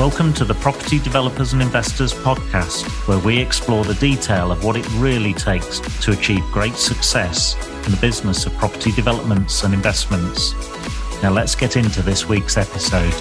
Welcome to the Property Developers and Investors podcast, where we explore the detail of what it really takes to achieve great success in the business of property developments and investments. Now, let's get into this week's episode.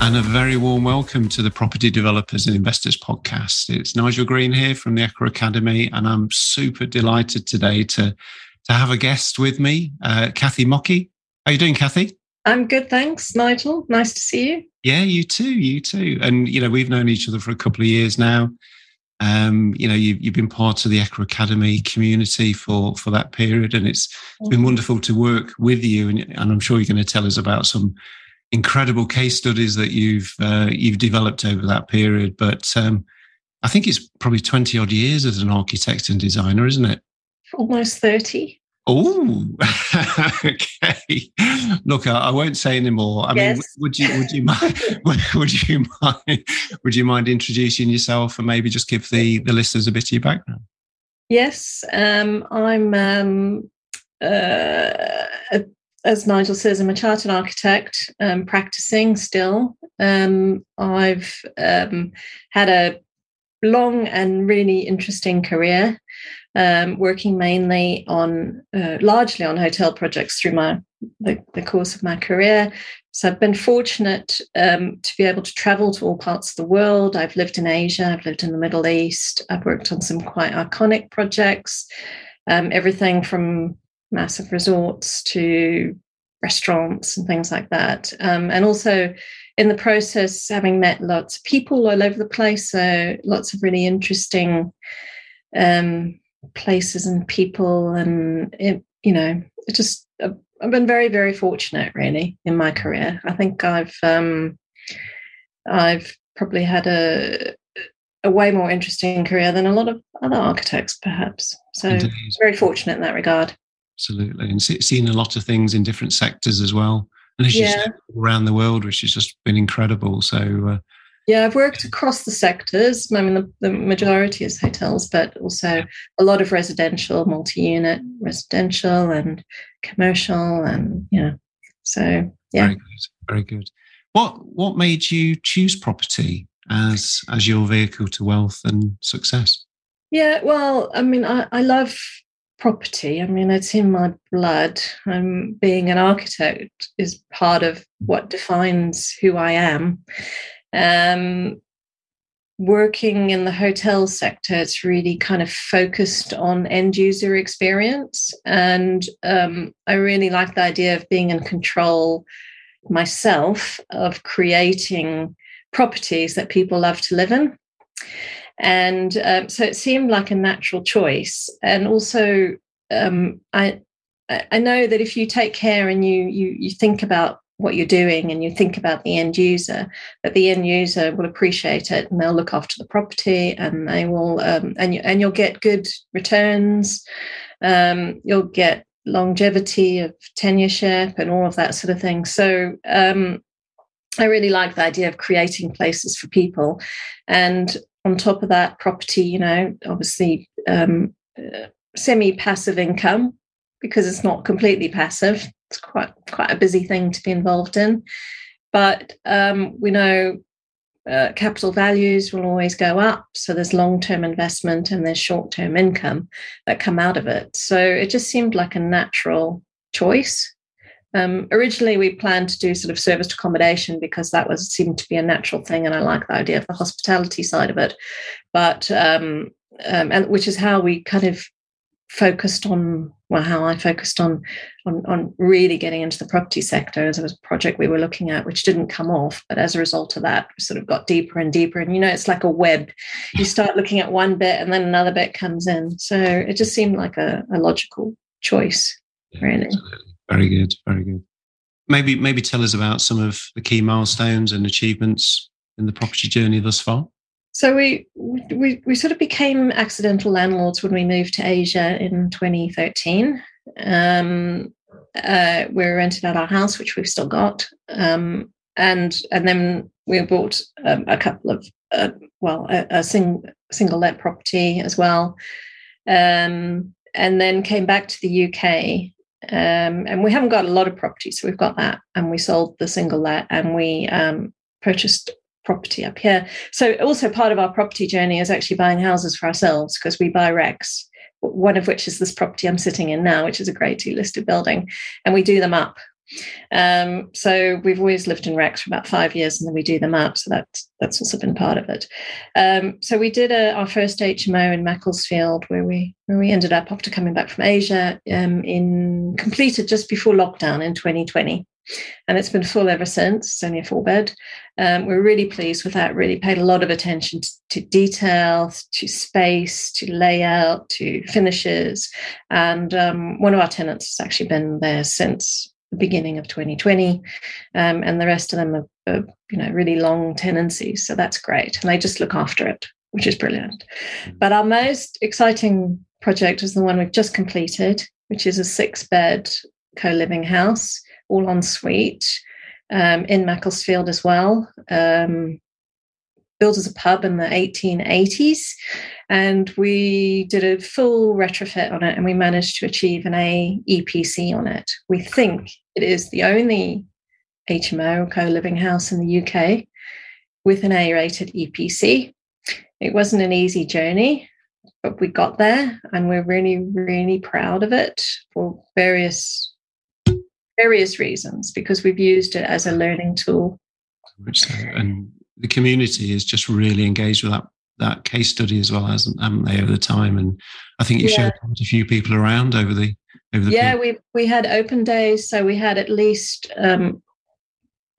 And a very warm welcome to the Property Developers and Investors podcast. It's Nigel Green here from the Equa Academy, and I'm super delighted today to, to have a guest with me, uh, Kathy Mockey. How are you doing, Kathy? I'm good, thanks, Nigel. Nice to see you. Yeah, you too. You too. And you know, we've known each other for a couple of years now. Um, you know, you, you've been part of the Equa Academy community for for that period, and it's, it's been wonderful to work with you. And, and I'm sure you're going to tell us about some incredible case studies that you've uh, you've developed over that period. But um, I think it's probably 20 odd years as an architect and designer, isn't it? Almost 30. Oh, okay. Look, I, I, won't say anymore. I yes. mean, would you would you mind would you mind would you mind introducing yourself and maybe just give the the listeners a bit of your background? Yes, um, I'm um, uh, as Nigel says, I'm a chartered architect, um, practicing still. Um, I've um, had a long and really interesting career um, working mainly on uh, largely on hotel projects through my the, the, course of my career. So I've been fortunate um, to be able to travel to all parts of the world. I've lived in Asia, I've lived in the Middle East, I've worked on some quite iconic projects, um, everything from massive resorts to restaurants and things like that. Um, and also in the process, having met lots of people all over the place, so lots of really interesting um, places and people and it, you know it just i've been very very fortunate really in my career. I think i've um i've probably had a a way more interesting career than a lot of other architects perhaps. So Indeed. very fortunate in that regard. Absolutely. And seen a lot of things in different sectors as well and yeah. around the world which has just been incredible so uh, yeah, I've worked across the sectors. I mean, the, the majority is hotels, but also a lot of residential, multi-unit residential and commercial, and yeah. So yeah, very good, very good. What what made you choose property as as your vehicle to wealth and success? Yeah, well, I mean, I, I love property. I mean, it's in my blood. Um, being an architect is part of what defines who I am. Um, working in the hotel sector, it's really kind of focused on end user experience. And um, I really like the idea of being in control myself of creating properties that people love to live in. And um, so it seemed like a natural choice. And also, um, I I know that if you take care and you you you think about what you're doing and you think about the end user that the end user will appreciate it and they'll look after the property and they will um, and you, and you'll get good returns. Um, you'll get longevity of tenureship and all of that sort of thing. So um, i really like the idea of creating places for people. And on top of that property you know obviously um, uh, semi passive income because it's not completely passive it's quite quite a busy thing to be involved in. But um, we know uh, capital values will always go up. So there's long term investment and there's short term income that come out of it. So it just seemed like a natural choice. Um, originally, we planned to do sort of serviced accommodation because that was seemed to be a natural thing, and I like the idea of the hospitality side of it. But um, um, and which is how we kind of focused on well how I focused on on on really getting into the property sector as it was a project we were looking at which didn't come off. But as a result of that we sort of got deeper and deeper. And you know it's like a web. You start looking at one bit and then another bit comes in. So it just seemed like a, a logical choice yeah, really. absolutely. Very good very good. Maybe maybe tell us about some of the key milestones and achievements in the property journey thus far. So we, we we sort of became accidental landlords when we moved to Asia in 2013. Um, uh, we rented out our house, which we've still got, um, and and then we bought um, a couple of uh, well a, a sing, single let property as well, um, and then came back to the UK Um, and we haven't got a lot of property, so we've got that, and we sold the single let, and we um, purchased property up here. So also part of our property journey is actually buying houses for ourselves because we buy wrecks. One of which is this property I'm sitting in now, which is a Grade Two listed building, and we do them up. Um, so we've always lived in wrecks for about five years, and then we do them up. So that's that's also been part of it. Um, so we did a, our first HMO in Macclesfield, where we where we ended up after coming back from Asia, um, in completed just before lockdown in 2020. And it's been full ever since. It's only a four bed. Um, we're really pleased with that. Really paid a lot of attention to, to detail, to space, to layout, to finishes. And um, one of our tenants has actually been there since beginning of 2020, um, and the rest of them are, are, you know really long tenancies. So that's great, and they just look after it, which is brilliant. Mm. But our most exciting project is the one we've just completed, which is a six-bed co-living house, all en suite, um, in Macclesfield as well. Um, built as a pub in the 1880s. And we did a full retrofit on it and we managed to achieve an A EPC on it. We think it is the only HMO co living house in the UK with an A rated EPC. It wasn't an easy journey, but we got there and we're really, really proud of it for various various reasons because we've used it as a learning tool. And the community is just really engaged with that that case study as well, hasn't haven't they over the time? And I think you yeah. showed quite a few people around over the over the yeah period. we we had open days, so we had at least um,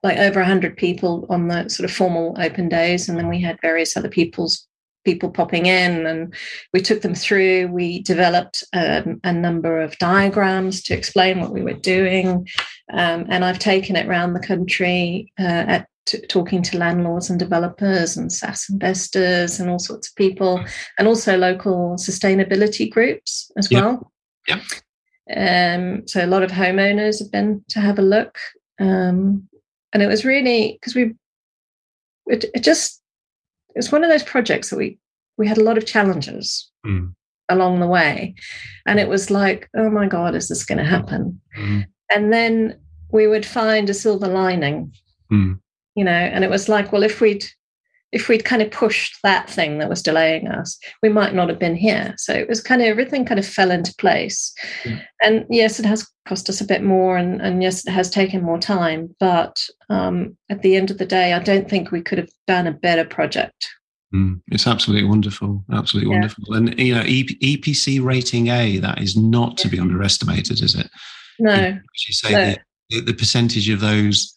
like over hundred people on the sort of formal open days, and then we had various other people's people popping in and we took them through we developed um, a number of diagrams to explain what we were doing um, and i've taken it around the country uh, at talking to landlords and developers and SSAS investors and all sorts of people, and also local sustainability groups as well. Yeah. Um, so a lot of homeowners have been to have a look, um, and it was really because we it, it, just it's one of those projects that we we had a lot of challenges mm. along the way, and it was like, oh my god, is this going to happen? Mm. And then we would find a silver lining. Mm you know and it was like well if we'd if we'd kind of pushed that thing that was delaying us we might not have been here. So it was kind of everything kind of fell into place. Yeah. and yes it has cost us a bit more and, and yes it has taken more time but um, at the end of the day i don't think we could have done a better project. Mm, it's absolutely wonderful absolutely yeah. wonderful. And you know epc rating a that is not to be underestimated is it? No. You, you say no. The, the percentage of those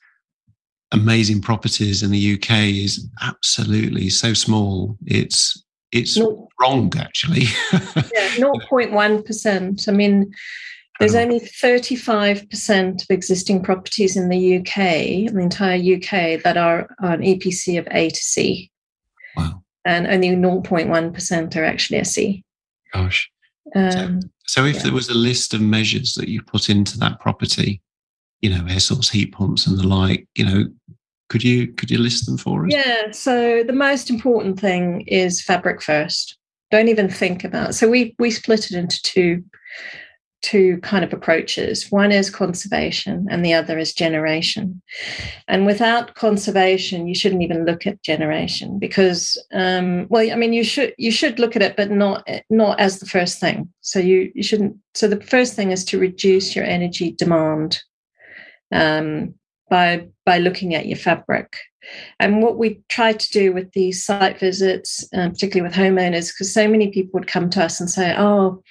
amazing properties in the UK is absolutely so small. It's it's wrong actually. yeah, 0.1%. I mean, there's only 35% of existing properties in the UK, in the entire UK, that are on EPC of A to C. Wow. And only 0.1% are actually a C. Gosh. Um, so, so, if yeah. there was a list of measures that you put into that property, you know, air source heat pumps and the like, you know, could you could you list them for us? Yeah. So the most important thing is fabric first. Don't even think about. It. So we we split it into two two kind of approaches. One is conservation and the other is generation. And without conservation, you shouldn't even look at generation because, um, well, I mean, you should you should look at it, but not not as the first thing. So you you shouldn't. So the first thing is to reduce your energy demand um, by by looking at your fabric. And what we try to do with these site visits, um, particularly with homeowners, because so many people would come to us and say, "Oh,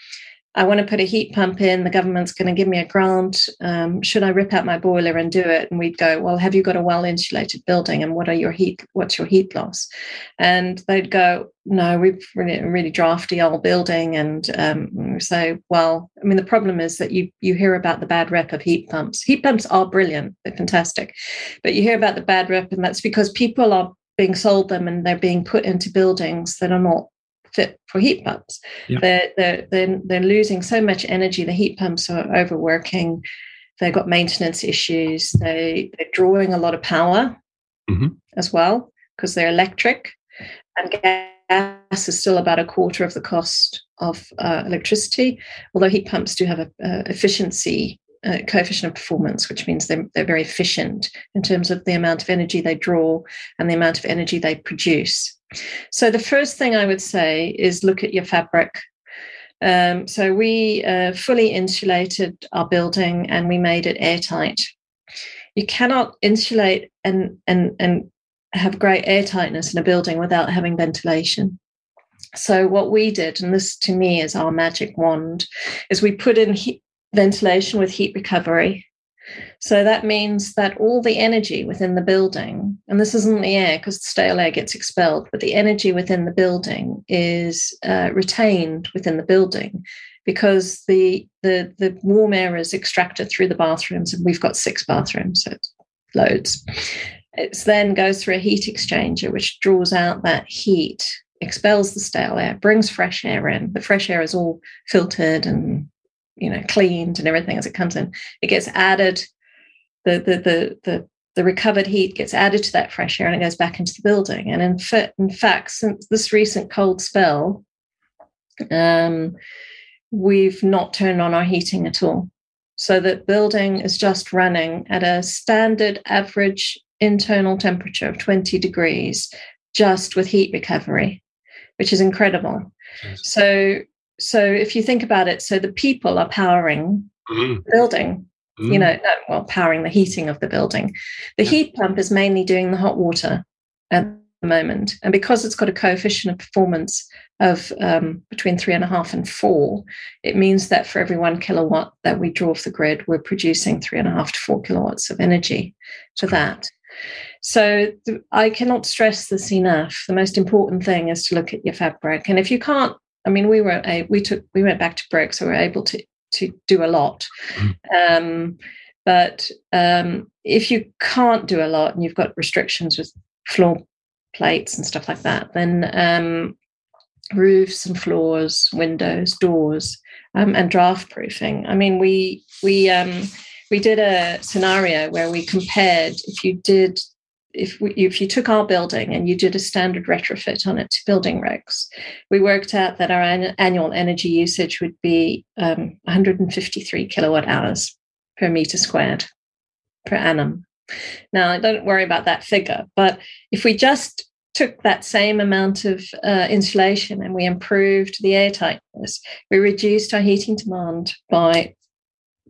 I want to put a heat pump in. The government's going to give me a grant. Um, should I rip out my boiler and do it? And we'd go, well, have you got a well insulated building? And what are your heat? What's your heat loss? And they'd go, no, we've really, really drafty old building. And um, say, well, I mean, the problem is that you you hear about the bad rep of heat pumps. Heat pumps are brilliant; they're fantastic, but you hear about the bad rep, and that's because people are being sold them and they're being put into buildings that are not fit for heat pumps. Yep. They're, they're, they're, they're losing so much energy. The heat pumps are overworking. They've got maintenance issues. They, they're drawing a lot of power mm-hmm. as well because they're electric. And gas is still about a quarter of the cost of uh, electricity, although heat pumps do have a, a efficiency uh, coefficient of performance, which means they're, they're very efficient in terms of the amount of energy they draw and the amount of energy they produce. So, the first thing I would say is look at your fabric. Um, so, we uh, fully insulated our building and we made it airtight. You cannot insulate and, and, and have great airtightness in a building without having ventilation. So, what we did, and this to me is our magic wand, is we put in ventilation with heat recovery. So that means that all the energy within the building, and this isn't the air because the stale air gets expelled, but the energy within the building is uh, retained within the building because the, the the warm air is extracted through the bathrooms, and we've got six bathrooms, so loads. It then goes through a heat exchanger, which draws out that heat, expels the stale air, brings fresh air in. The fresh air is all filtered and you know cleaned and everything as it comes in it gets added the the the the, the recovered heat gets added to that fresh air and it goes back into the building. And in, fa- in fact since this recent cold spell um, we've not turned on our heating at all. So that building is just running at a standard average internal temperature of 20 degrees just with heat recovery which is incredible. So so if you think about it, so the people are powering mm-hmm. the building, mm-hmm. you know, no, well, powering the heating of the building. The yeah. heat pump is mainly doing the hot water at the moment. And because it's got a coefficient of performance of um, between three and a half and four, it means that for every one kilowatt that we draw off the grid, we're producing three and a half to four kilowatts of energy for that. So th- I cannot stress this enough. The most important thing is to look at your fabric. And if you can't I mean, we were a, we took we went back to brick, so we were able to to do a lot. Mm. Um, but um, if you can't do a lot and you've got restrictions with floor plates and stuff like that, then um, roofs and floors, windows, doors, um, and draft proofing. I mean, we we um, we did a scenario where we compared if you did if we, if you took our building and you did a standard retrofit on it to building regs, we worked out that our an, annual energy usage would be um, 153 kilowatt hours per meter squared per annum. Now, don't worry about that figure, but if we just took that same amount of uh, insulation and we improved the air tightness, we reduced our heating demand by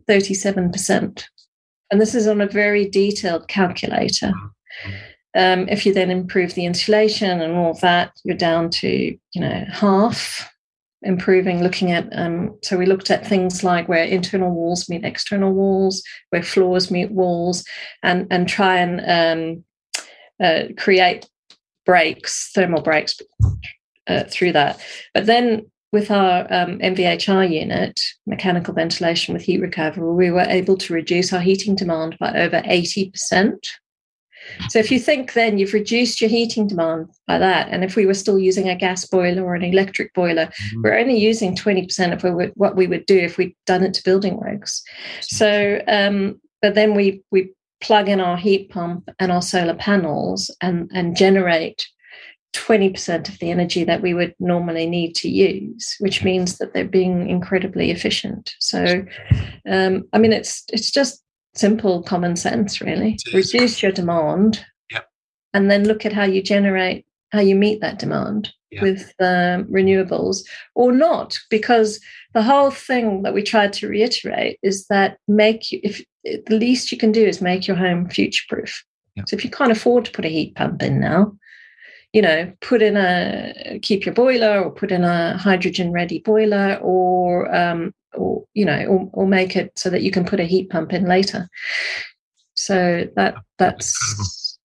37%. And this is on a very detailed calculator. Um, if you then improve the insulation and all of that, you're down to you know half improving. Looking at um, so we looked at things like where internal walls meet external walls, where floors meet walls, and and try and um, uh, create breaks, thermal breaks uh, through that. But then with our um, MVHR unit, mechanical ventilation with heat recovery, we were able to reduce our heating demand by over 80%. So if you think then you've reduced your heating demand by that, and if we were still using a gas boiler or an electric boiler, mm-hmm. we're only using 20% of what we would do if we'd done it to building works. So, um, but then we we plug in our heat pump and our solar panels and, and generate 20% of the energy that we would normally need to use, which means that they're being incredibly efficient. So, um, I mean, it's it's just simple common sense, really. Reduce your demand, yep. and then look at how you generate, how you meet that demand yep. with um, renewables or not, because the whole thing that we tried to reiterate is that make you, if the least you can do is make your home future proof. Yep. So if you can't afford to put a heat pump in now, you know, put in a keep your boiler or put in a hydrogen ready boiler or um, or you know or, or make it so that you can put a heat pump in later. So that that's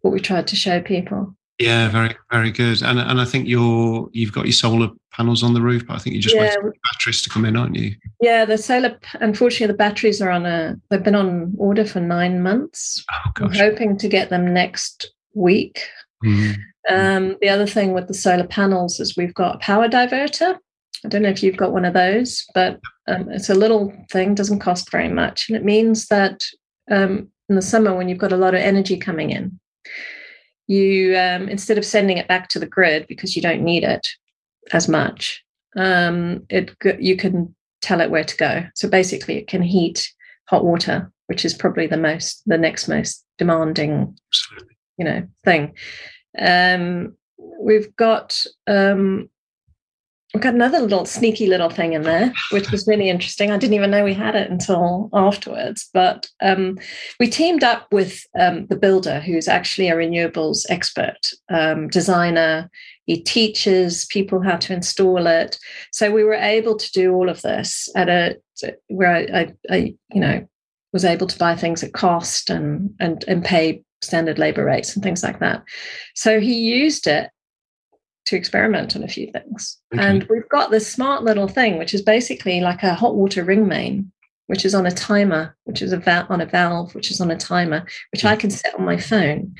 what we tried to show people. Yeah very very good. And and i think you're you've got your solar panels on the roof but i think you just yeah. waiting for batteries to come in aren't you? Yeah the solar unfortunately the batteries are on a they've been on order for nine months. Oh, gosh. i'm hoping to get them next week. Mm. Um, the other thing with the solar panels is we've got a power diverter I don't know if you've got one of those, but um, it's a little thing, doesn't cost very much. And it means that um, in the summer, when you've got a lot of energy coming in, you, um, instead of sending it back to the grid because you don't need it as much, um, it you can tell it where to go. So basically, it can heat hot water, which is probably the most, the next most demanding, Absolutely. you know, thing. Um, we've got um, we've got another little sneaky little thing in there, which was really interesting. I didn't even know we had it until afterwards. But um, we teamed up with um, the builder, who's actually a renewables expert, um, designer. He teaches people how to install it. So we were able to do all of this at a where I, I, I you know, was able to buy things at cost and and and pay standard labor rates and things like that. So he used it to experiment on a few things. Okay. And we've got this smart little thing, which is basically like a hot water ring main, which is on a timer, which is a val- on a valve, which is on a timer, which I can set on my phone.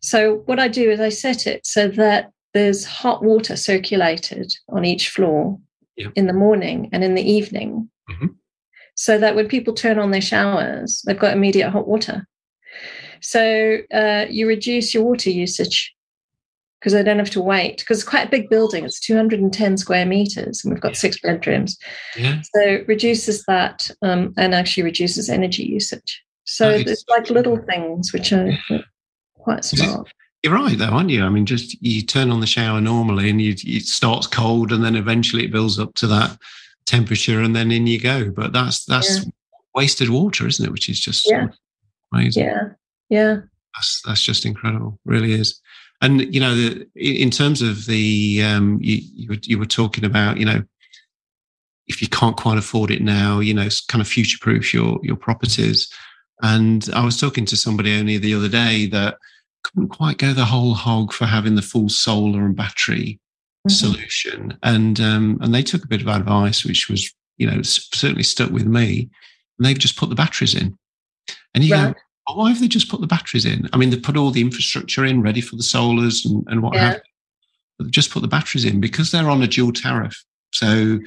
So what I do is I set it so that there's hot water circulated on each floor yep. in the morning and in the evening. Mm-hmm. So that when people turn on their showers, they've got immediate hot water. So uh, you reduce your water usage because I don't have to wait because it's quite a big building. It's 210 square meters and we've got yeah. six bedrooms. Yeah. So it reduces that um, and actually reduces energy usage. So it's like little things which are quite smart. You're right, though, aren't you? I mean, just you turn on the shower normally and you, it starts cold and then eventually it builds up to that temperature and then in you go. But that's that's wasted water, isn't it? Which is just amazing. Yeah. Yeah. That's that's just incredible. Really is. And you know, the, in terms of the um, you, you were, you were talking about, you know, if you can't quite afford it now, you know, kind of future proof your your properties. And I was talking to somebody only the other day that couldn't quite go the whole hog for having the full solar and battery mm-hmm. solution, and um, and they took a bit of advice, which was you know certainly stuck with me. And they've just put the batteries in, and you right. go, oh, why have they just put the batteries in? I mean, they put all the infrastructure in, ready for the solars and, and what yeah. have you. But just put the batteries in because they're on a dual tariff. So,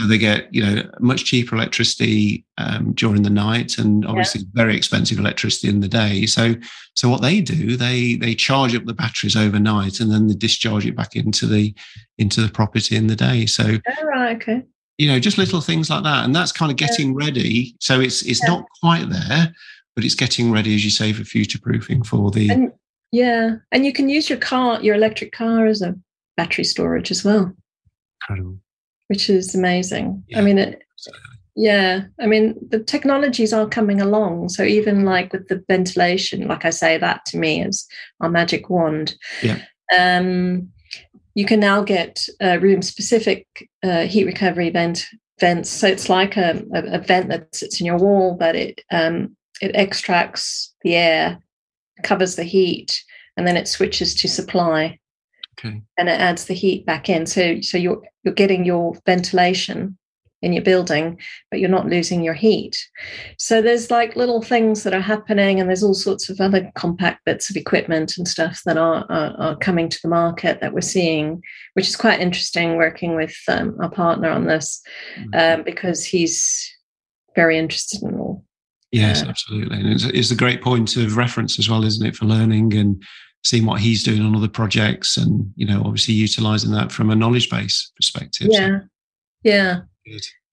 so they get you know much cheaper electricity um, during the night, and obviously yeah. very expensive electricity in the day. So, so what they do, they they charge up the batteries overnight, and then they discharge it back into the into the property in the day. So, oh, right, okay you know just little things like that and that's kind of getting yeah. ready so it's it's yeah. not quite there but it's getting ready, as you say, for future proofing for the. And, yeah, and you can use your car, your electric car, as a battery storage as well. Incredible. Which is amazing. Yeah, I mean, it, yeah, I mean, the technologies are coming along. So even like with the ventilation, like I say, that to me is our magic wand. Yeah. Um, you can now get uh, room specific uh, heat recovery vent vents. So it's like a, a, a, vent that sits in your wall, but it um, it extracts the air, covers the heat, and then it switches to supply. Okay. And it adds the heat back in. So so you're you're getting your ventilation in your building, but you're not losing your heat. So there's like little things that are happening, and there's all sorts of other compact bits of equipment and stuff that are are, are coming to the market that we're seeing, which is quite interesting. Working with um, our partner on this mm-hmm. um, because he's very interested in all Yes, absolutely. And it's, it's a great point of reference as well, isn't it, for learning and seeing what he's doing on other projects and, you know, obviously utilizing that from a knowledge base perspective. Yeah. So, yeah.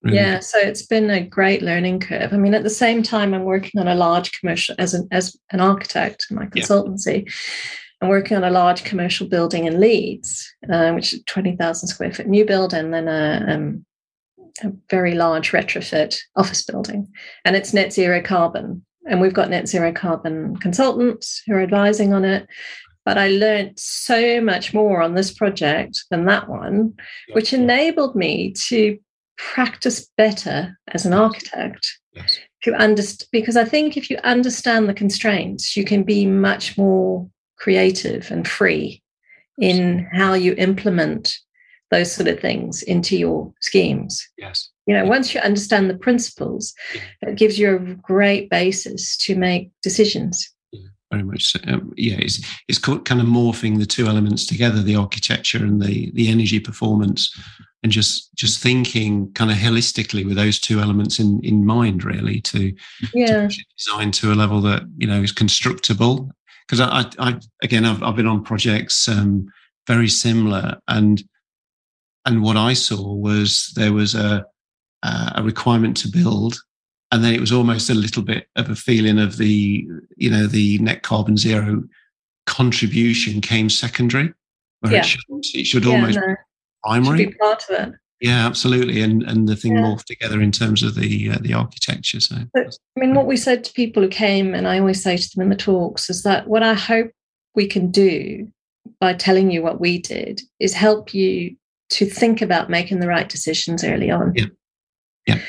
Really yeah, so it's been a great learning curve. I mean, at the same time, I'm working on a large commercial as an as an architect in my consultancy. Yeah. I'm working on a large commercial building in Leeds, uh, which is 20,000 square foot new build, and then a um, a very large retrofit office building, and it's net zero carbon. And we've got net zero carbon consultants who are advising on it. But I learned so much more on this project than that one, which enabled me to practice better as an architect. Yes. To understand, because I think if you understand the constraints, you can be much more creative and free in how you implement those sort of things into your schemes. Yes. You know, once you understand the principles, it gives you a great basis to make decisions. Yeah, very much so. Um, yeah, it's it's kind of morphing the two elements together, the architecture and the the energy performance, and just just thinking kind of holistically with those two elements in in mind, really, to, yeah. to design to a level that you know is constructible. Because I, I, again, I've I've been on projects um, very similar, and and what I saw was there was a a requirement to build, and then it was almost a little bit of a feeling of the you know the net carbon zero contribution came secondary where Yeah. it should, it should Yeah, almost no, be should primary be part of it. yeah absolutely and and the thing Yeah. morphed together in terms of the uh, the architecture so But- I mean, what we said to people who came, and I always say to them in the talks, is that what I hope we can do by telling you what we did is help you to think about making the right decisions early on. Yeah. Yeah.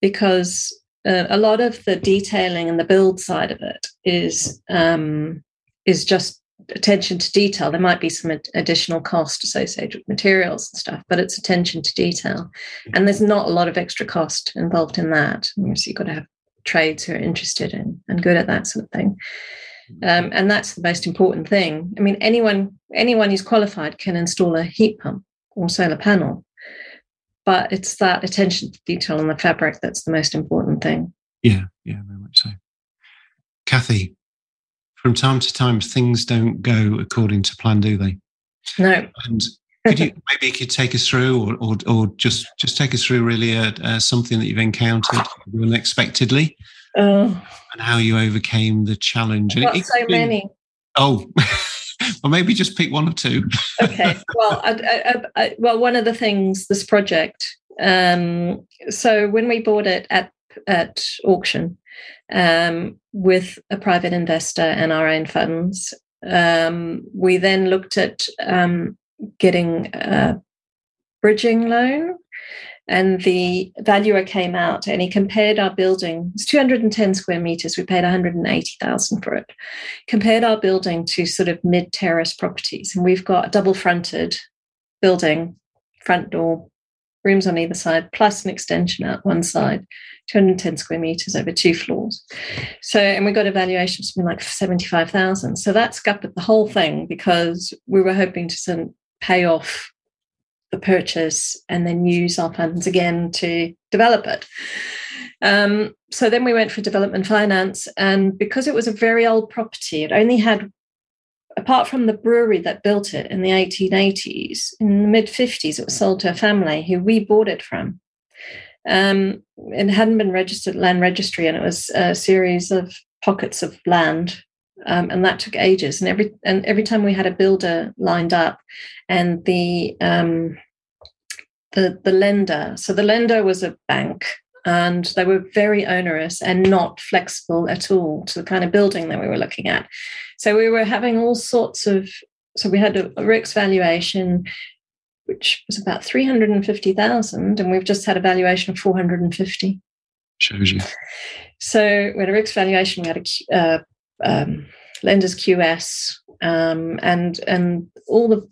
Because uh, a lot of the detailing and the build side of it is um, is just attention to detail. There might be some ad- additional cost associated with materials and stuff, but it's attention to detail. And there's not a lot of extra cost involved in that. So you've got to have trades who are interested in and good at that sort of thing. Um, and that's the most important thing. I mean, anyone anyone who's qualified can install a heat pump or solar panel, but it's that attention to detail on the fabric that's the most important thing. yeah yeah very much so. Kathy from time to time things don't go according to plan do they? No, and could you maybe you could take us through or or, or just just take us through really uh, uh, something that you've encountered unexpectedly oh, and how you overcame the challenge. It- got so could be- many. oh well maybe just pick one or two. Okay. Well I, I, I, well one of the things this project um so when we bought it at at auction um with a private investor and our own funds um we then looked at um getting a bridging loan and the valuer came out and he compared our building it's 210 square meters we paid 180000 for it compared our building to sort of mid terrace properties. And we've got a double fronted building, front door, rooms on either side, plus an extension out one side, 210 square meters over two floors. So, and we got a valuation of something like 75,000. So that scuppered the whole thing because we were hoping to of pay off the purchase and then use our funds again to develop it. Um, so then we went for development finance, and because it was a very old property, it only had, apart from the brewery that built it in the 1880s, in the mid 50s, it was sold to a family who we bought it from. Um, it hadn't been registered land registry, and it was a series of pockets of land. Um, and that took ages. And every and every time we had a builder lined up, and the um, the the lender, so the lender was a bank, and they were very onerous and not flexible at all to the kind of building that we were looking at. So we were having all sorts of. So we had a, a RICS valuation, which was about three hundred and fifty thousand, and we've just had a valuation of four hundred and fifty. shows you So we had a RICS valuation, we had a uh, um, lender's QS, um, and and all the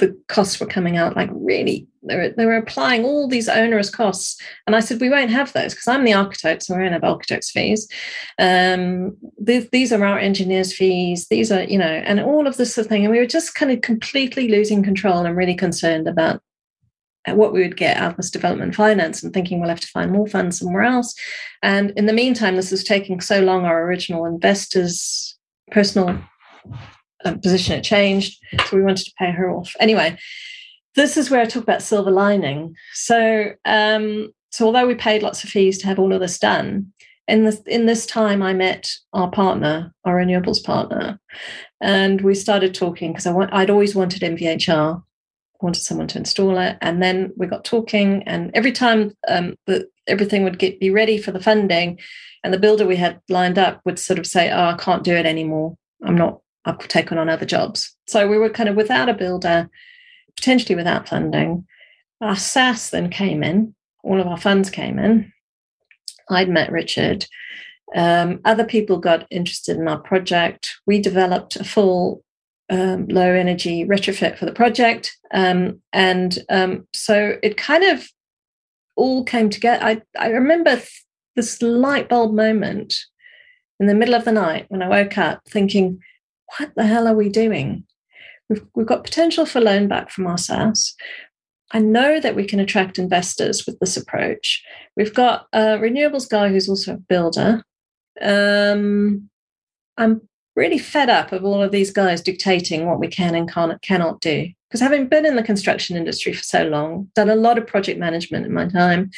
the costs were coming out like really they were, they were applying all these onerous costs. And i said we won't have those because i'm the architect so we won't have architects fees. Um, th- these are our engineers fees these are you know and all of this sort of thing. And we were just kind of completely losing control and I'm really concerned about what we would get out of this development finance and thinking we'll have to find more funds somewhere else. And in the meantime this was taking so long our original investors personal um, position had changed so we wanted to pay her off. Anyway this is where i talk about silver lining. So um so although we paid lots of fees to have all of this done in this in this time i met our partner our renewables partner and we started talking because i want i'd always wanted mvhr wanted someone to install it. And then we got talking and every time um, the, everything would get be ready for the funding and the builder we had lined up would sort of say oh i can't do it anymore. I'm not i've taken on other jobs. So we were kind of without a builder potentially without funding. Our SSAS then came in. All of our funds came in. I'd met richard. Um, other people got interested in our project. We developed a full um, low energy retrofit for the project. Um, and um, so it kind of all came together. I, I remember th- this light bulb moment in the middle of the night when I woke up thinking, what the hell are we doing? We've, we've got potential for loan back from our SSAS. I know that we can attract investors with this approach. We've got a renewables guy who's also a builder. Um, I'm really fed up of all of these guys dictating what we can and can't, cannot do. Because having been in the construction industry for so long, done a lot of project management in my time,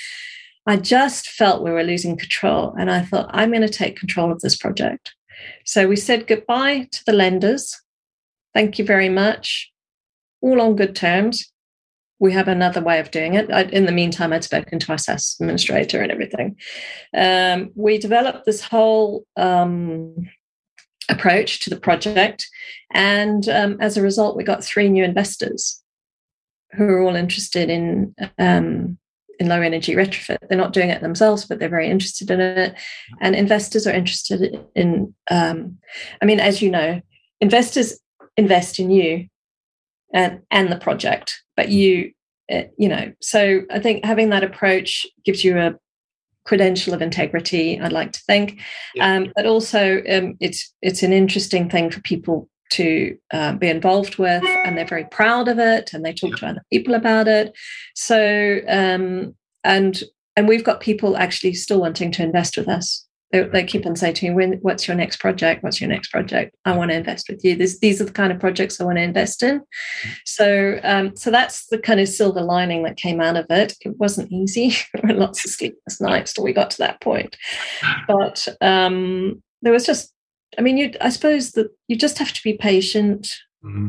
I just felt we were losing control. And I thought, I'm going to take control of this project. So we said goodbye to the lenders. Thank you very much. All on good terms. We have another way of doing it. I, in the meantime, I'd spoken to our SSAS administrator and everything. Um, we developed this whole um, approach to the project. And um, as a result, we got three new investors who are all interested in um, in low energy retrofit. They're not doing it themselves, but they're very interested in it. And investors are interested in, um, I mean, as you know, investors invest in you and, and the project, but you, uh, you know, so I think having that approach gives you a credential of integrity, I'd like to think. Yeah. Um, but also um, it's it's an interesting thing for people to uh, be involved with, and they're very proud of it, and they talk yeah. to other people about it. So, um, and and we've got people actually still wanting to invest with us. They, they keep on saying to me, when, "What's your next project? What's your next project? I want to invest with you. This, these are the kind of projects I want to invest in." So, um, so that's the kind of silver lining that came out of it. It wasn't easy. there were lots of sleepless nights till we got to that point, but um, there was just I mean, you. I suppose that you just have to be patient. Mm-hmm.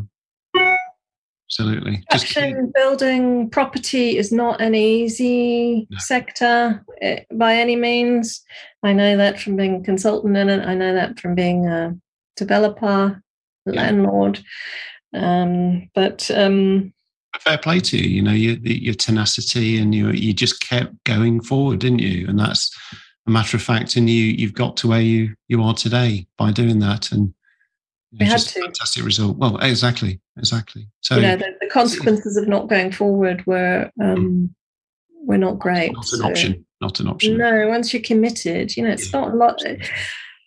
Absolutely. Action building property is not an easy no. sector eh, by any means. I know that from being a consultant in it. I know that from being a developer, yeah. landlord. Um, but um, fair play to you. You know, your, your tenacity and you you just kept going forward, didn't you? And that's a matter of fact, and you you've got to where you you are today by doing that, and we had to fantastic result. Well, exactly, exactly. So you know, the, the consequences of not going forward were um, mm. were not great. Not an so, option. Not an option. No, once you're committed, you know, it's yeah. not a lot.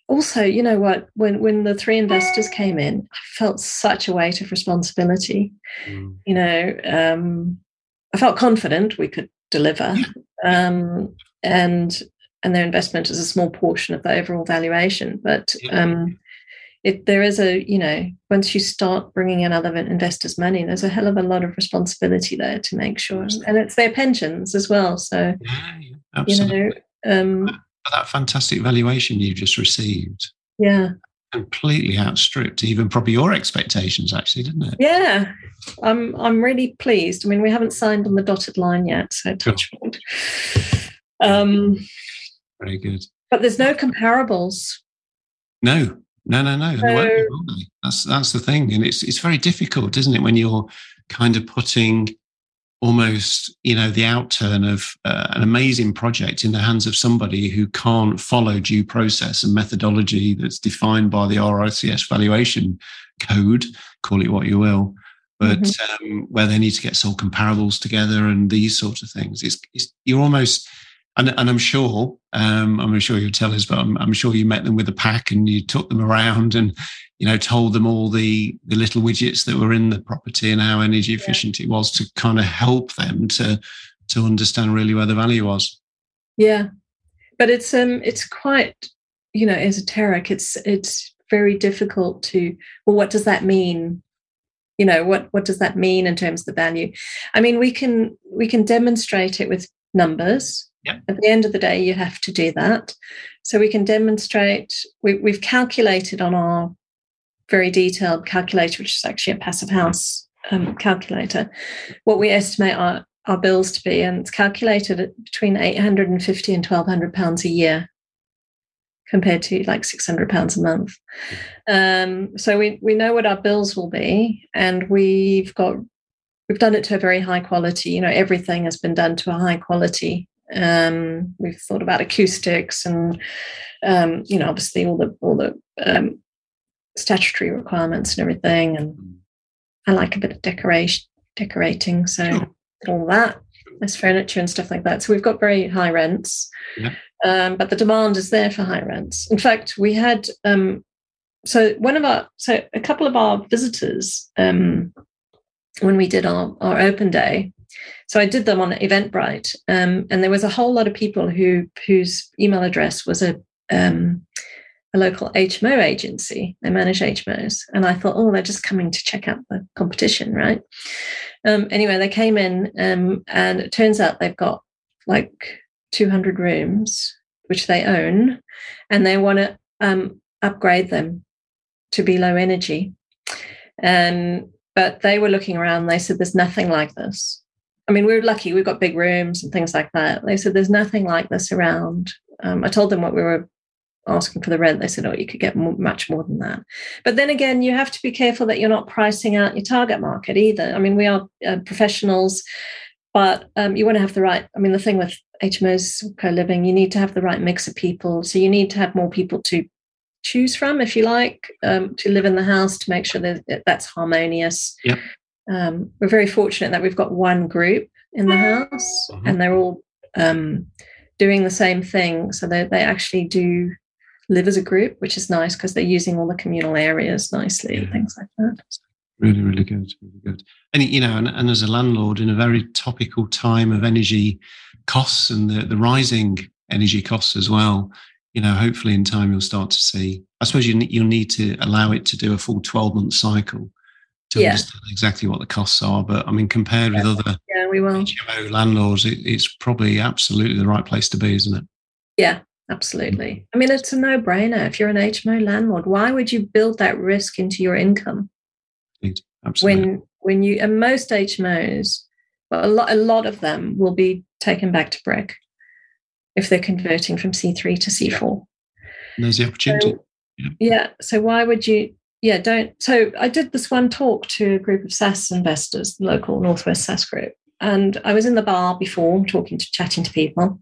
Also, you know what? When when the three investors came in, I felt such a weight of responsibility. Mm. You know, um, I felt confident we could deliver, yeah. um, and and their investment is a small portion of the overall valuation. But um, it, there is a, you know, once you start bringing in other investors' money, there's a hell of a lot of responsibility there to make sure, and it's their pensions as well. So, yeah, absolutely. you know, um, that fantastic valuation you just received, yeah, completely outstripped even probably your expectations, actually, didn't it? Yeah, I'm I'm really pleased. I mean, we haven't signed on the dotted line yet, so touch wood. Um, very good. But there's no comparables. No, no, no, no. So, that's that's the thing, and it's it's very difficult, isn't it, when you're kind of putting almost you know the outturn of uh, an amazing project in the hands of somebody who can't follow due process and methodology that's defined by the RICS valuation code call it what you will but mm-hmm. um, where they need to get sole comparables together and these sorts of things it's, it's you're almost and, and I'm sure, um, I'm sure you'll tell us, but I'm, I'm, sure you met them with a pack and you took them around and, you know, told them all the, the little widgets that were in the property and how energy efficient yeah. it was to kind of help them to, to understand really where the value was. Yeah. But it's, um, it's quite, you know, esoteric. It's, it's very difficult to, well, what does that mean? You know, what, what does that mean in terms of the value? I mean, we can, we can demonstrate it with numbers At the end of the day, you have to do that. So we can demonstrate, we, we've calculated on our very detailed calculator, which is actually a passive house um, calculator, what we estimate our, our bills to be. And it's calculated at between 850 and 1200 pounds a year compared to like 600 pounds a month. Um, so we, we know what our bills will be and we've got, we've done it to a very high quality, you know, everything has been done to a high quality um, we've thought about acoustics and um, you know obviously all the all the um, statutory requirements and everything. And I like a bit of decoration, decorating, so all that. There's furniture and stuff like that. So we've got very high rents, yeah. um, but the demand is there for high rents. In fact, we had um, so one of our so a couple of our visitors um, when we did our, our open day so I did them on Eventbrite, um, and there was a whole lot of people who whose email address was a um, a local HMO agency. They manage HMOs, and I thought, oh, they're just coming to check out the competition, right? Um, anyway, they came in, um, and it turns out they've got like 200 rooms, which they own, and they want to um, upgrade them to be low energy. And but they were looking around. They said, "There's nothing like this." I mean, we are lucky. We've got big rooms and things like that. They said, "There's nothing like this around." Um, I told them what we were asking for the rent. They said, "Oh, you could get more, much more than that." But then again, you have to be careful that you're not pricing out your target market either. I mean, we are uh, professionals, but um, you want to have the right. I mean, the thing with HMOs co-living, you need to have the right mix of people. So you need to have more people to choose from, if you like, um, to live in the house to make sure that that's harmonious. Yep. Um, we're very fortunate that we've got one group in the house, mm-hmm. and they're all um, doing the same thing. So they they actually do live as a group, which is nice because they're using all the communal areas nicely yeah. and things like that. Really, really good, really good. And you know, and, and as a landlord in a very topical time of energy costs and the, the rising energy costs as well, you know, hopefully in time you'll start to see. I suppose you you'll need to allow it to do a full twelve month cycle to yeah. understand exactly what the costs are. But I mean, compared with other yeah, we will. HMO landlords, it, it's probably absolutely the right place to be, isn't it? Yeah, absolutely. Mm-hmm. I mean, it's a no brainer. If you're an HMO landlord, why would you build that risk into your income? Absolutely. When when you and most HMOs, well, a lot a lot of them will be taken back to brick if they're converting from C3 to C4. And there's the opportunity. So, yeah. yeah. So why would you? Yeah, don't. So I did this one talk to a group of SSAS investors, the local Northwest SSAS group, and I was in the bar before talking to chatting to people,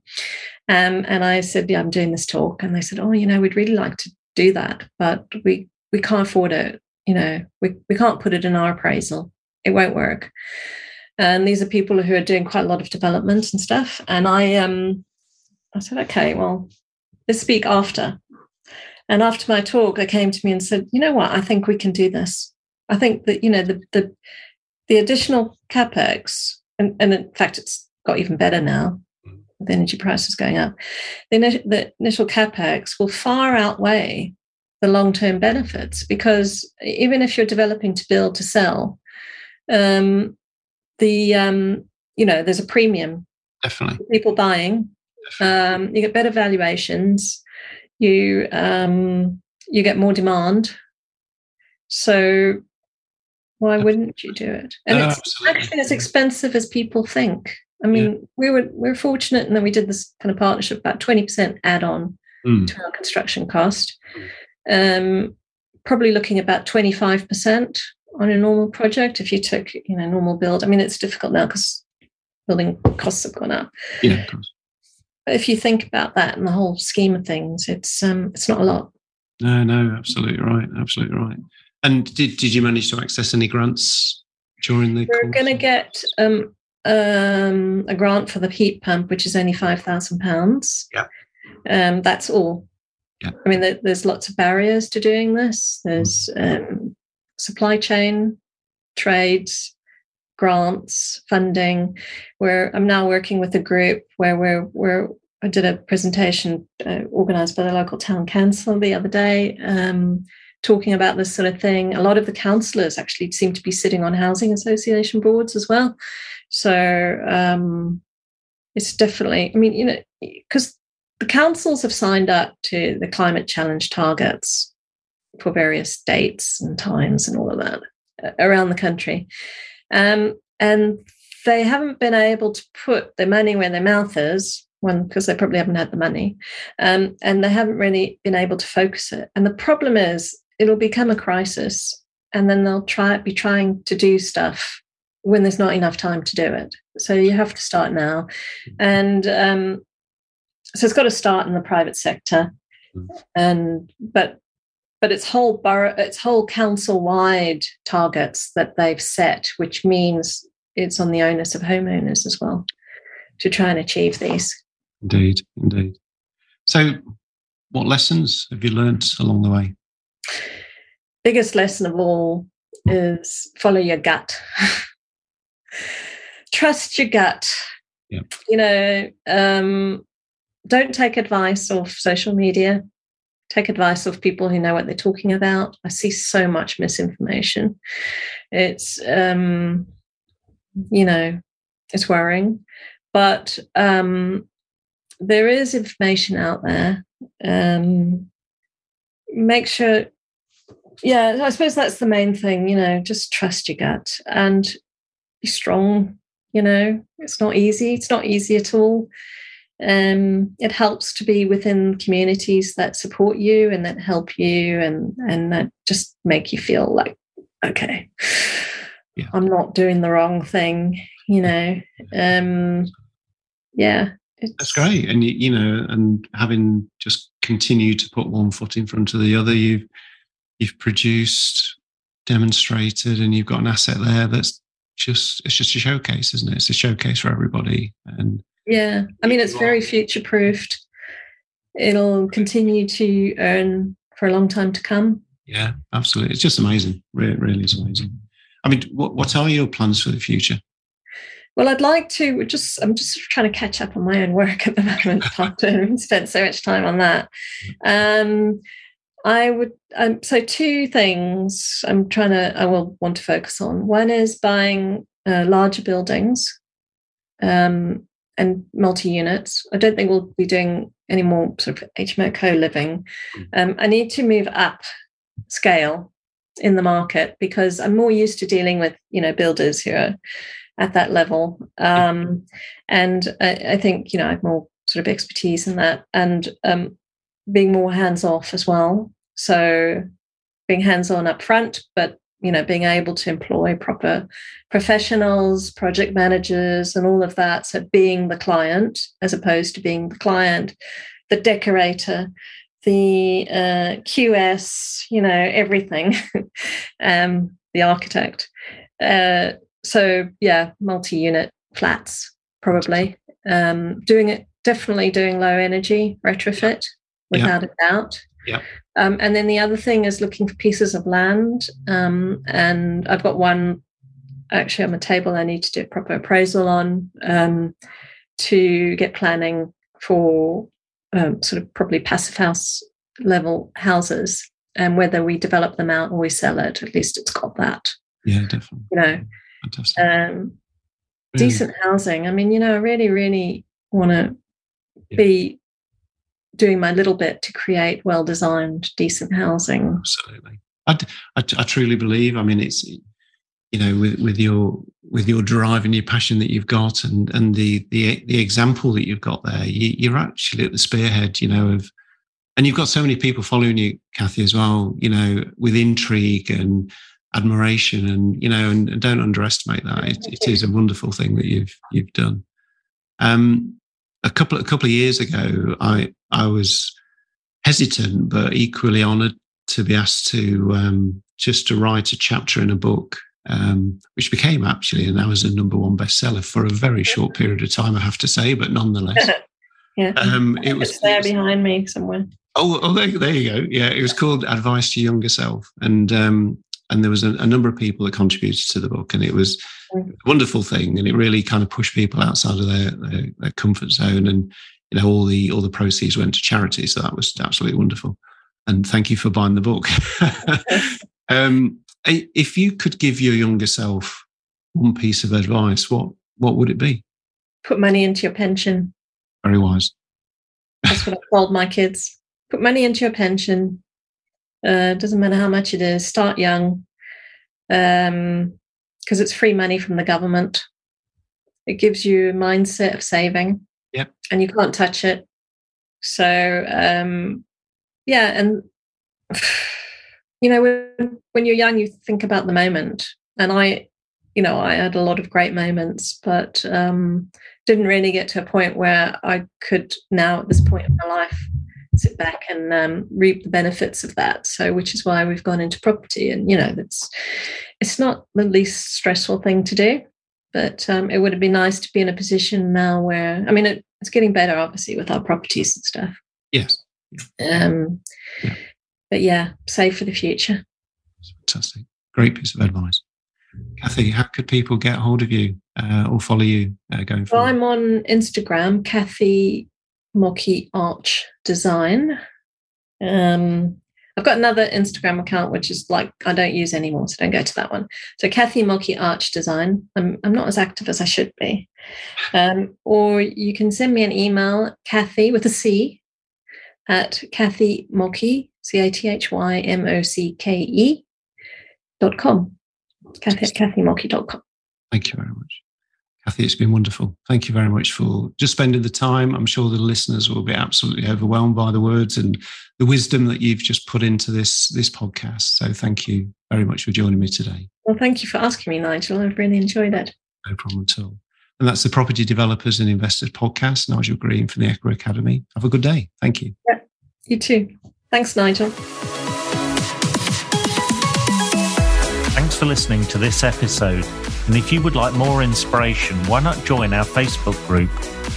um, and I said, "Yeah, I'm doing this talk," and they said, "Oh, you know, we'd really like to do that, but we we can't afford it. You know, we we can't put it in our appraisal. It won't work." And these are people who are doing quite a lot of development and stuff. And I um I said, okay, well, let's speak after. And after my talk, they came to me and said, you know what, I think we can do this. I think that, you know, the the, the additional capex, and, and in fact, it's got even better now with energy prices going up. The, the initial capex will far outweigh the long term benefits because even if you're developing to build to sell, um, the um, you know there's a premium. Definitely, people buying um, you get better valuations. You um, you get more demand. So why wouldn't you do it? And no, it's absolutely. actually as expensive as people think. I mean, yeah. we were we were fortunate, and then we did this kind of partnership about twenty percent add on mm. to our construction cost. Um, probably looking about twenty five percent on a normal project. If you took you know normal build, I mean, it's difficult now because building costs have gone up. Yeah, of course. But if you think about that in the whole scheme of things, it's um, it's not a lot. No, no, absolutely right, absolutely right. And did did you manage to access any grants during the? We're going to get um, um, a grant for the heat pump, which is only five thousand pounds. Yeah, um, that's all. Yeah, I mean, there, there's lots of barriers to doing this. There's mm. um, supply chain, trades, grants, funding. Where I'm now working with a group where we're we're I did a presentation uh, organised by the local town council the other day, um, talking about this sort of thing. A lot of the councillors actually seem to be sitting on housing association boards as well. So um, it's definitely, I mean, you know, because the councils have signed up to the climate challenge targets for various dates and times and all of that uh, around the country. Um, and they haven't been able to put their money where their mouth is, one, because they probably haven't had the money, um, and they haven't really been able to focus it. And the problem is, it'll become a crisis, and then they'll try be trying to do stuff when there's not enough time to do it. So you have to start now, and um, so it's got to start in the private sector, mm. and but but it's whole borough, it's whole council wide targets that they've set, which means it's on the onus of homeowners as well to try and achieve these. Indeed, indeed. So, what lessons have you learned along the way? Biggest lesson of all is follow your gut. Trust your gut. Yeah. You know, um, don't take advice off social media take advice of people who know what they're talking about. I see so much misinformation. It's, um, you know, it's worrying. But um, there is information out there. Um, make sure, yeah, I suppose that's the main thing, you know, just trust your gut and be strong. You know, it's not easy. It's not easy at all. Um, it helps to be within communities that support you and that help you and and that just make you feel like okay yeah. i'm not doing the wrong thing you know? Um yeah that's great. And you, you know and having just continued to put one foot in front of the other you've you've produced demonstrated and you've got an asset there that's just it's just a showcase isn't it? It's a showcase for everybody. And yeah. I mean it's very future proofed it'll continue to earn for a long time to come. Yeah absolutely. It's just amazing. Really, really is amazing. I mean what, what are your plans for the future? Well, I'd like to just, I'm just trying to catch up on my own work at the moment. After having spent so much time on that. Um, I would, um, so two things I'm trying to, I will want to focus on. One is buying uh, larger buildings. Um, and multi units. I don't think we'll be doing any more sort of HMO co living. Mm. Um, I need to move up scale in the market because I'm more used to dealing with, you know, builders who are at that level. Um, and I, I, think, you know, I have more sort of expertise in that and um, being more hands off as well. So being hands on up front, but you know, being able to employ proper professionals, project managers, and all of that. So being the client as opposed to being the client, the decorator, the uh, QS, you know, everything, um, the architect. Uh, so yeah, multi-unit flats probably. Um, doing it definitely doing low energy retrofit without yeah. a doubt. Yeah. Um, and then the other thing is looking for pieces of land. Um, and I've got one actually on the table I need to do a proper appraisal on um, to get planning for um, sort of probably passive house level houses and whether we develop them out or we sell it, at least it's got that. Yeah, definitely. You know, Fantastic. Um, decent housing. I mean, you know, I really, really want to yeah. be doing my little bit to create well designed, decent housing. Absolutely. I, I, I, truly believe, I mean, it's, you know, with, with your, with your drive and your passion that you've got and, and the, the, the example that you've got there, you, you're actually at the spearhead, you know, of, and you've got so many people following you, Cathy, as well, you know, with intrigue and, admiration and you know and, don't underestimate that it, it is a wonderful thing that you've you've done um a couple a couple of years ago i i was hesitant but equally honored to be asked to um just to write a chapter in a book um, which became actually and now is a number one bestseller for a very short period of time, I have to say, but nonetheless. yeah. Um, it was there it was, behind me somewhere. Oh, oh there, there, you go. Yeah, it was called Advice to Younger Self. And um, and there was a, a, number of people that contributed to the book and it was a wonderful thing and it really kind of pushed people outside of their, their, their, comfort zone and you know all the all the proceeds went to charity so that was absolutely wonderful. And thank you for buying the book. Um, if you could give your younger self one piece of advice what what would it be? Put money into your pension. Very wise. That's what i told my kids. Put money into your pension uh, doesn't matter how much it is. Start young, because um, it's free money from the government. It gives you a mindset of saving. Yep. And you can't touch it. So um, yeah, and you know when when you're young, you think about the moment. And I, you know, I had a lot of great moments, but um, didn't really get to a point where I could now at this point in my life sit back and um, reap the benefits of that. So, which is why we've gone into property, and you know, that's it's not the least stressful thing to do, but um, it would be nice to be in a position now where I mean, it, it's getting better, obviously, with our properties and stuff. Yes. Um, yeah. But yeah, save for the future. Fantastic. Great piece of advice. Cathy, how could people get hold of you uh, or follow you uh, going forward? Well, I'm on Instagram, Cathy Mocke Arch Design. Um, I've got another Instagram account, which is like I don't use anymore, so don't go to that one. So Cathy Mocke Arch Design. I'm, I'm not as active as I should be. Um, or you can send me an email, Cathy with a C, at Cathy Mocke, C A T H Y M O C K E dot com. Cathy at cathymocke.com. Thank you very much. Cathy, it's been wonderful. Thank you very much for just spending the time. I'm sure the listeners will be absolutely overwhelmed by the words and the wisdom that you've just put into this this podcast. So thank you very much for joining me today. Well, thank you for asking me, Nigel. I've really enjoyed it. No problem at all. And that's the Property Developers and Investors podcast. Nigel Green from the Equa Academy. Have a good day. Thank you. Yeah, you too. Thanks, Nigel. Thanks for listening to this episode. And if you would like more inspiration, why not join our Facebook group,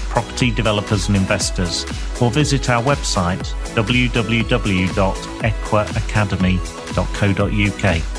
Property Developers and Investors, or visit our website, www.equaacademy.co.uk.